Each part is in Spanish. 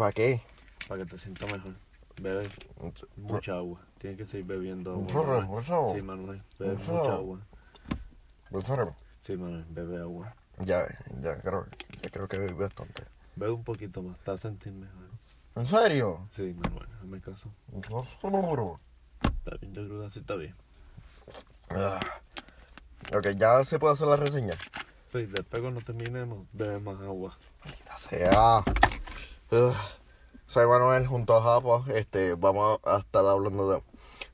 ¿Para qué? para que te sientas mejor. Bebe mucha agua. Tienes que seguir bebiendo agua. Manuel. Sí, Manuel. Bebe mucha agua. Sí, Manuel, bebe agua. Ya, ya creo, ya creo que bebí bastante. Bebe un poquito más, te vas a sentir mejor. ¿En serio? Sí, Manuel, hazme caso. Está bien, yo creo que así está bien. Ah. Ok, ya se puede hacer la reseña. Sí, después cuando terminemos, bebe más agua. Sea. Ugh. Soy Manuel junto a Japa. Este, vamos a estar hablando de,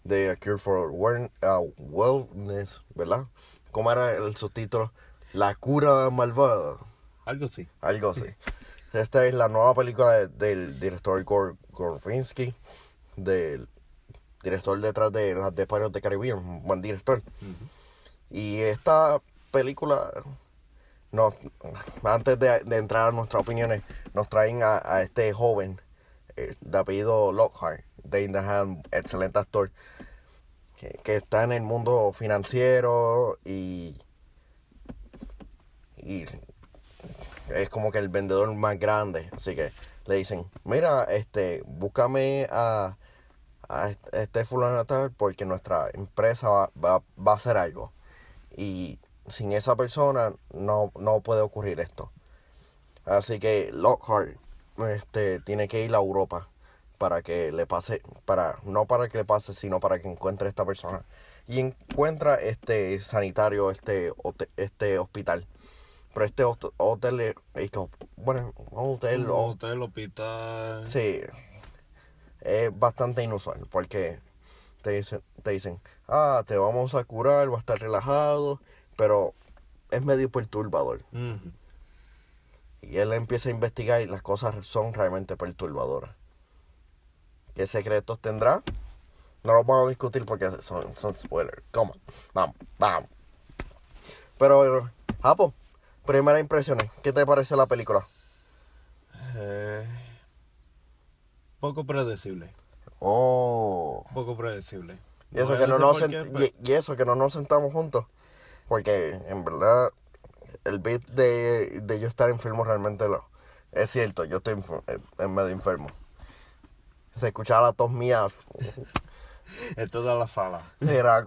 de A Cure for Wellness, ¿verdad? ¿Cómo era el subtítulo? La cura malvada. Algo sí. Algo así. Esta es la nueva película de- del director Gor Gorfinsky, del director detrás de las de Pirates de Caribbean, un buen director. Y esta película, nos, antes de, de entrar a nuestras opiniones, nos traen a, a este joven eh, de apellido Lockhart, Dane DeHaan, excelente actor, que, que está en el mundo financiero y, y es como que el vendedor más grande. Así que le dicen, mira, este, búscame a, a este- fulano de tal porque nuestra empresa va, va- va a hacer algo. Y sin esa persona no, no puede ocurrir esto. Así que Lockhart este, tiene que ir a Europa para que le pase, para, no para que le pase, sino para que encuentre esta persona. Y encuentra este sanitario, este, este hospital. Pero este hot- hotel, bueno, un hotel, Un hotel, hospital. Sí, es bastante inusual porque te dicen, te dicen, ah, te vamos a curar, va a estar relajado, pero es medio perturbador. Y él empieza a investigar y las cosas son realmente perturbadoras. ¿Qué secretos tendrá? No los vamos a discutir porque son, son spoilers. Vamos, vamos. Pero, Japo, primera impresiones, ¿qué te parece la película? Eh, poco predecible. Oh. Poco predecible. Y eso, que no nos y eso que no nos sentamos juntos. Porque en verdad el beat de, de yo estar enfermo realmente lo es cierto. Yo estoy eh, en medio enfermo. Se escuchaba la tos mía. Esto es la sala. Era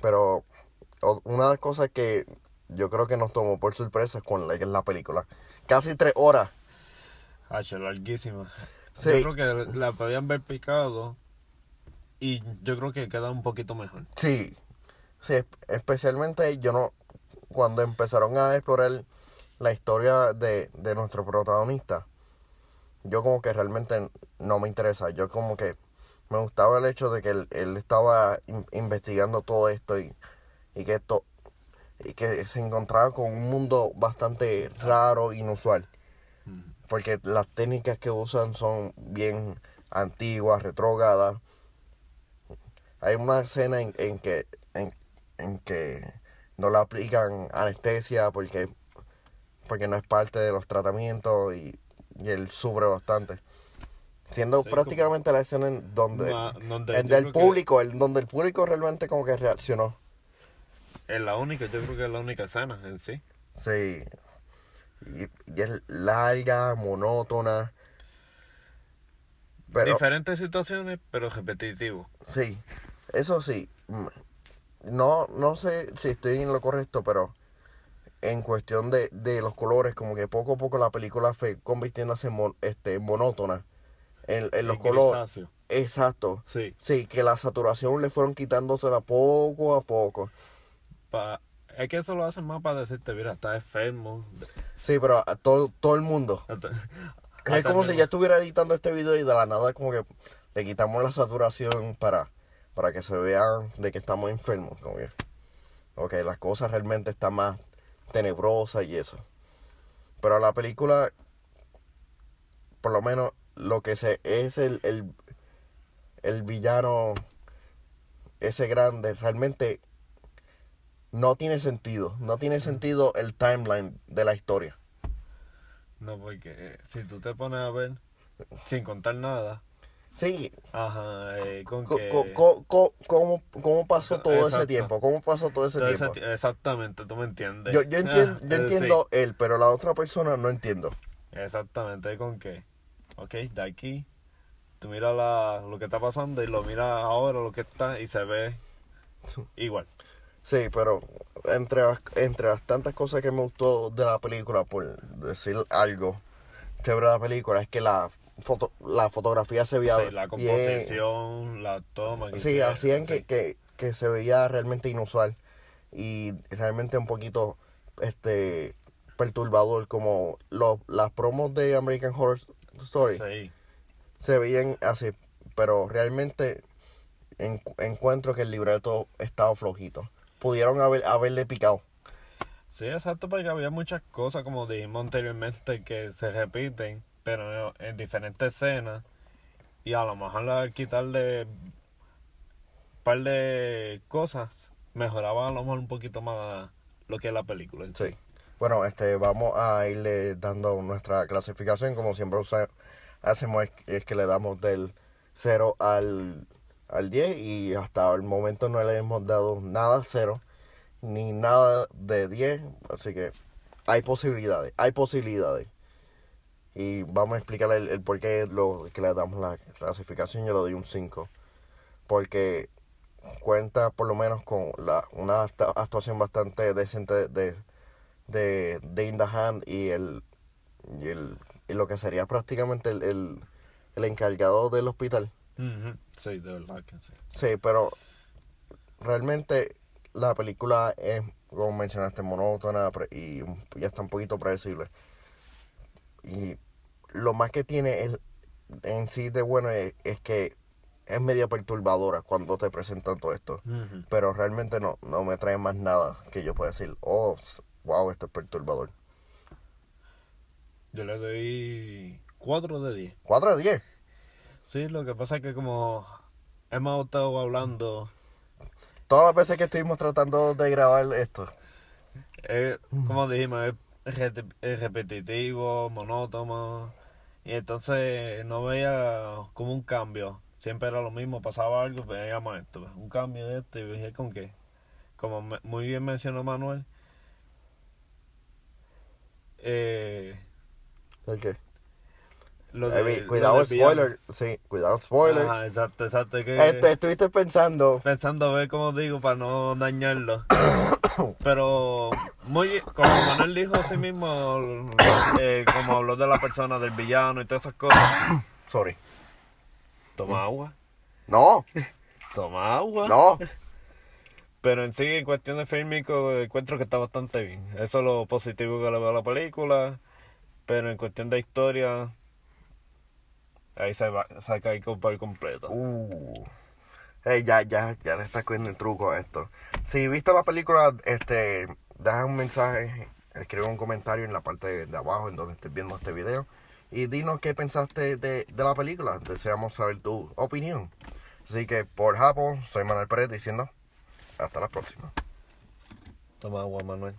Pero una de las cosas que yo creo que nos tomó por sorpresa es con la, la película. Casi tres horas. Larguísima. Sí. Yo creo que la podían haber picado y yo creo que queda un poquito mejor. Sí, sí, esp- especialmente yo no, cuando empezaron a explorar la historia de, de nuestro protagonista, yo como que realmente no me interesa, yo como que me gustaba el hecho de que él, él estaba in- investigando todo esto y, y que esto, y que se encontraba con un mundo bastante raro, inusual, porque las técnicas que usan son bien antiguas, retrógradas. Hay una escena en, en que en, en que no le aplican anestesia porque porque no es parte de los tratamientos y, y él sufre bastante. Siendo Sí, prácticamente la escena en donde donde del que público, el, donde el público realmente como que reaccionó. Es la única, yo creo que es la única escena en sí. Sí. Y, y es larga, monótona. Pero Diferentes situaciones, pero repetitivo. Sí, eso sí. mm, No, no sé si estoy en lo correcto, pero en cuestión de, de los colores, como que poco a poco la película fue convirtiéndose en mon- este, monótona. En, en los colores. Exacto. Sí. Sí, que la saturación le fueron quitándosela poco a poco. Pa, es que eso lo hacen más para decirte, mira, estás enfermo. Sí, pero a todo, todo el mundo. Hasta- Es como si ya estuviera editando este video y de la nada como que le quitamos la saturación para, para que se vea de que estamos enfermos. Como que, ok, las cosas realmente están más tenebrosas y eso. Pero la película, por lo menos lo que se es el, el, el villano ese grande, realmente no tiene sentido. No tiene sentido el timeline de la historia. No, porque eh, si tú te pones a ver, sin contar nada, Sí, Ajá, eh, con co- que... co- co- co- ¿cómo, cómo pasó todo ese tiempo? ¿Cómo pasó todo ese todo tiempo? ti- exactamente, tú me entiendes. Yo, yo entiendo, Ah, yo eh, entiendo él, pero la otra persona no entiendo. exactamente, con que, ok, de aquí, tú miras la, lo que está pasando y lo miras ahora, lo que está, y se ve igual. Sí, pero entre, las- entre las tantas cosas que me gustó de la película, por decir algo chévere de la película, es que la foto, la fotografía se veía Sí, la bien- composición, la toma. Sí, hacían que, que, que se veía realmente inusual y realmente un poquito este perturbador como los las promos de American Horror Story Sí, se veían así, pero realmente en- encuentro que el libreto estaba flojito. Pudieron haber, haberle picado. sí, exacto, porque había muchas cosas, como dijimos anteriormente, que se repiten, pero en diferentes escenas, y a lo mejor al quitarle un par de cosas, mejoraba a lo mejor un poquito más lo que es la película. Sí. Bueno, este, vamos a irle dando nuestra clasificación, como siempre hacemos, es, es que le damos del 0 al, al 10 y hasta el momento no le hemos dado nada 0 ni nada de 10, así que hay posibilidades, hay posibilidades. Y vamos a explicar el, el por qué lo, que le damos la clasificación, yo le doy un 5, porque cuenta por lo menos con la, una actuación bastante decente de, de, de In the Hand y el, y el y lo que sería prácticamente el, el, el encargado del hospital. Sí, de verdad que sí. Sí, pero realmente la película es, como mencionaste, monótona y ya está un poquito predecible. Y lo más que tiene es, en sí de bueno es, es que es medio perturbadora cuando te presentan todo esto. Pero realmente no, no me trae más nada que yo pueda decir, oh, wow, esto es perturbador. Yo le doy 4 de 10. 4 de 10. Sí, lo que pasa es que como hemos estado hablando, Todas las veces que estuvimos tratando de grabar esto. es, como dijimos, es repetitivo, monótono, y entonces no veía como un cambio. Siempre era lo mismo, pasaba algo, veíamos esto, pues, un cambio de esto, y dije con qué. Como me- muy bien mencionó Manuel, eh, ¿El qué? Cuidado, spoiler. Sí, cuidado, spoiler. Ajá, exacto, exacto. que- Este, estuviste pensando. pensando a ver cómo digo para no dañarlo. Pero muy como Manuel dijo así mismo, eh, como habló de la persona, del villano y todas esas cosas. Sorry. Toma agua, No, toma agua. no. Pero en sí, en cuestión de fílmico, encuentro que está bastante bien. Eso es lo positivo que le veo a la película. Pero en cuestión de historia, ahí se va, se cae por completo. Uh. Ya, ya, ya le estás cogiendo el truco a esto. Si viste la película, este, deja un mensaje, escribe un comentario en la parte de abajo en donde estés viendo este video. Y dinos qué pensaste de, de la película. Deseamos saber tu opinión. Así que por Japón, soy Manuel Pérez diciendo hasta la próxima. Toma agua, Manuel.